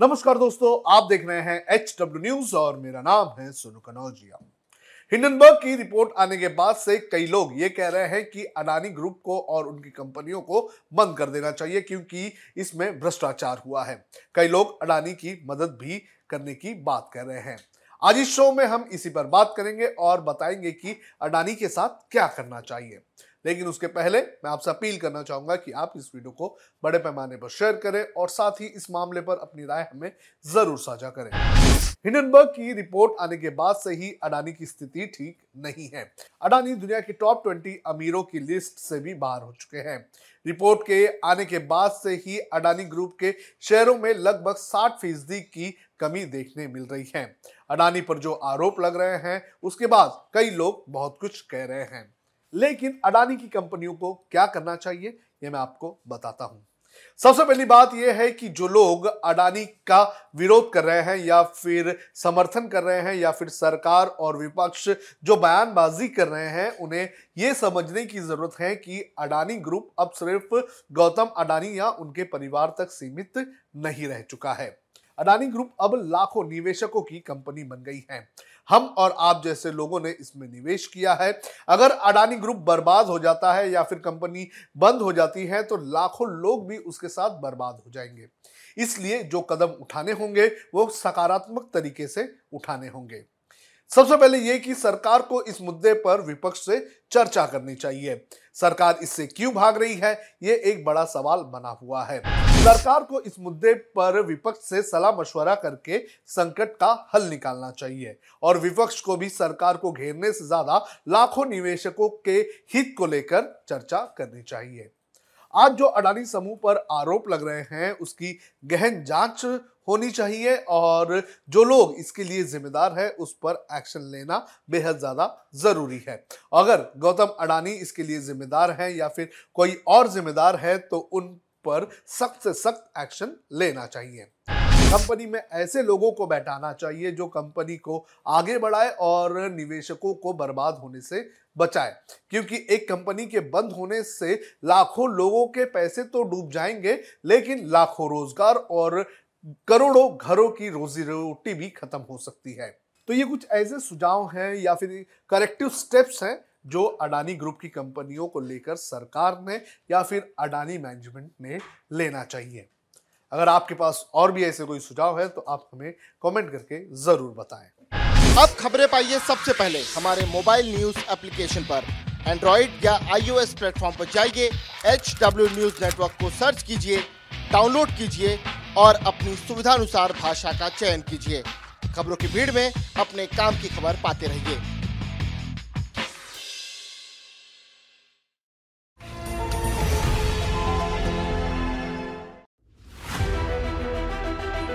नमस्कार दोस्तों, आप देख रहे हैं एच डब्ल्यू न्यूज़ और मेरा नाम है सोनू कनौजिया। हिंडनबर्ग की रिपोर्ट आने के बाद से कई लोग ये कह रहे हैं कि अडानी ग्रुप को और उनकी कंपनियों को बंद कर देना चाहिए क्योंकि इसमें भ्रष्टाचार हुआ है। कई लोग अडानी की मदद भी करने की बात कर रहे हैं। आज इस शो में हम इसी पर बात करेंगे और बताएँगे कि अडानी के साथ क्या करना चाहिए। लेकिन उसके पहले मैं आपसे अपील करना चाहूँगा कि आप इस वीडियो को बड़े पैमाने पर शेयर करें और साथ ही इस मामले पर अपनी राय हमें ज़रूर साझा करें। हिंडनबर्ग की रिपोर्ट आने के बाद से ही अडानी की स्थिति ठीक नहीं है। अडानी दुनिया के टॉप ट्वेंटी अमीरों की लिस्ट से भी बाहर हो चुके हैं। रिपोर्ट के आने के बाद से ही अडानी ग्रुप के शेयरों में लगभग 60 फ़ीसदी की कमी देखने मिल रही है। अडानी पर जो आरोप लग रहे हैं, उसके बाद कई लोग बहुत कुछ कह रहे हैं। लेकिन अडानी की कंपनियों को क्या करना चाहिए, ये मैं आपको बताता हूँ। सबसे पहली बात यह है कि जो लोग अडानी का विरोध कर रहे हैं या फिर समर्थन कर रहे हैं या फिर सरकार और विपक्ष जो बयानबाजी कर रहे हैं, उन्हें यह समझने की ज़रूरत है कि अडानी ग्रुप अब सिर्फ़ गौतम अडानी या उनके परिवार तक सीमित नहीं रह चुका है। अडानी ग्रुप अब लाखों निवेशकों की कंपनी बन गई है। हम और आप जैसे लोगों ने इसमें निवेश किया है। अगर अडानी ग्रुप बर्बाद हो जाता है या फिर कंपनी बंद हो जाती है तो लाखों लोग भी उसके साथ बर्बाद हो जाएँगे। इसलिए जो कदम उठाने होंगे, वो सकारात्मक तरीके से उठाने होंगे। सबसे पहले यह कि सरकार को इस मुद्दे पर विपक्ष से चर्चा करनी चाहिए। सरकार इससे क्यों भाग रही है, ये एक बड़ा सवाल बना हुआ है। सरकार को इस मुद्दे पर विपक्ष से सलाह मशवरा करके संकट का हल निकालना चाहिए और विपक्ष को भी सरकार को घेरने से ज़्यादा लाखों निवेशकों के हित को लेकर चर्चा करनी चाहिए। आज जो अडानी समूह पर आरोप लग रहे हैं, उसकी गहन जाँच होनी चाहिए और जो लोग इसके लिए जिम्मेदार है, उस पर एक्शन लेना बेहद ज़्यादा ज़रूरी है। अगर गौतम अडानी इसके लिए जिम्मेदार है या फिर कोई और जिम्मेदार है तो उन पर सख्त से सख्त एक्शन लेना चाहिए। कंपनी में ऐसे लोगों को बैठाना चाहिए जो कंपनी को आगे बढ़ाए और निवेशकों को बर्बाद होने से बचाए। क्योंकि एक कंपनी के बंद होने से लाखों लोगों के पैसे तो डूब जाएँगे, लेकिन लाखों रोज़गार और करोड़ों घरों की रोजी रोटी भी खत्म हो सकती है। तो ये कुछ ऐसे सुझाव हैं या फिर करेक्टिव स्टेप्स हैं जो अडानी ग्रुप की कंपनियों को लेकर सरकार ने या फिर अडानी मैनेजमेंट ने लेना चाहिए। अगर आपके पास और भी ऐसे कोई सुझाव है तो आप हमें कमेंट करके ज़रूर बताएँ। अब खबरें पाइए सबसे पहले हमारे मोबाइल न्यूज़ एप्लीकेशन पर। एंड्रॉइड या आईओएस प्लेटफॉर्म पर जाइए एच डब्ल्यू न्यूज़ नेटवर्क को सर्च कीजिए डाउनलोड कीजिए और अपनी सुविधानुसार भाषा का चयन कीजिए। खबरों की भीड़ में अपने काम की खबर पाते रहिए।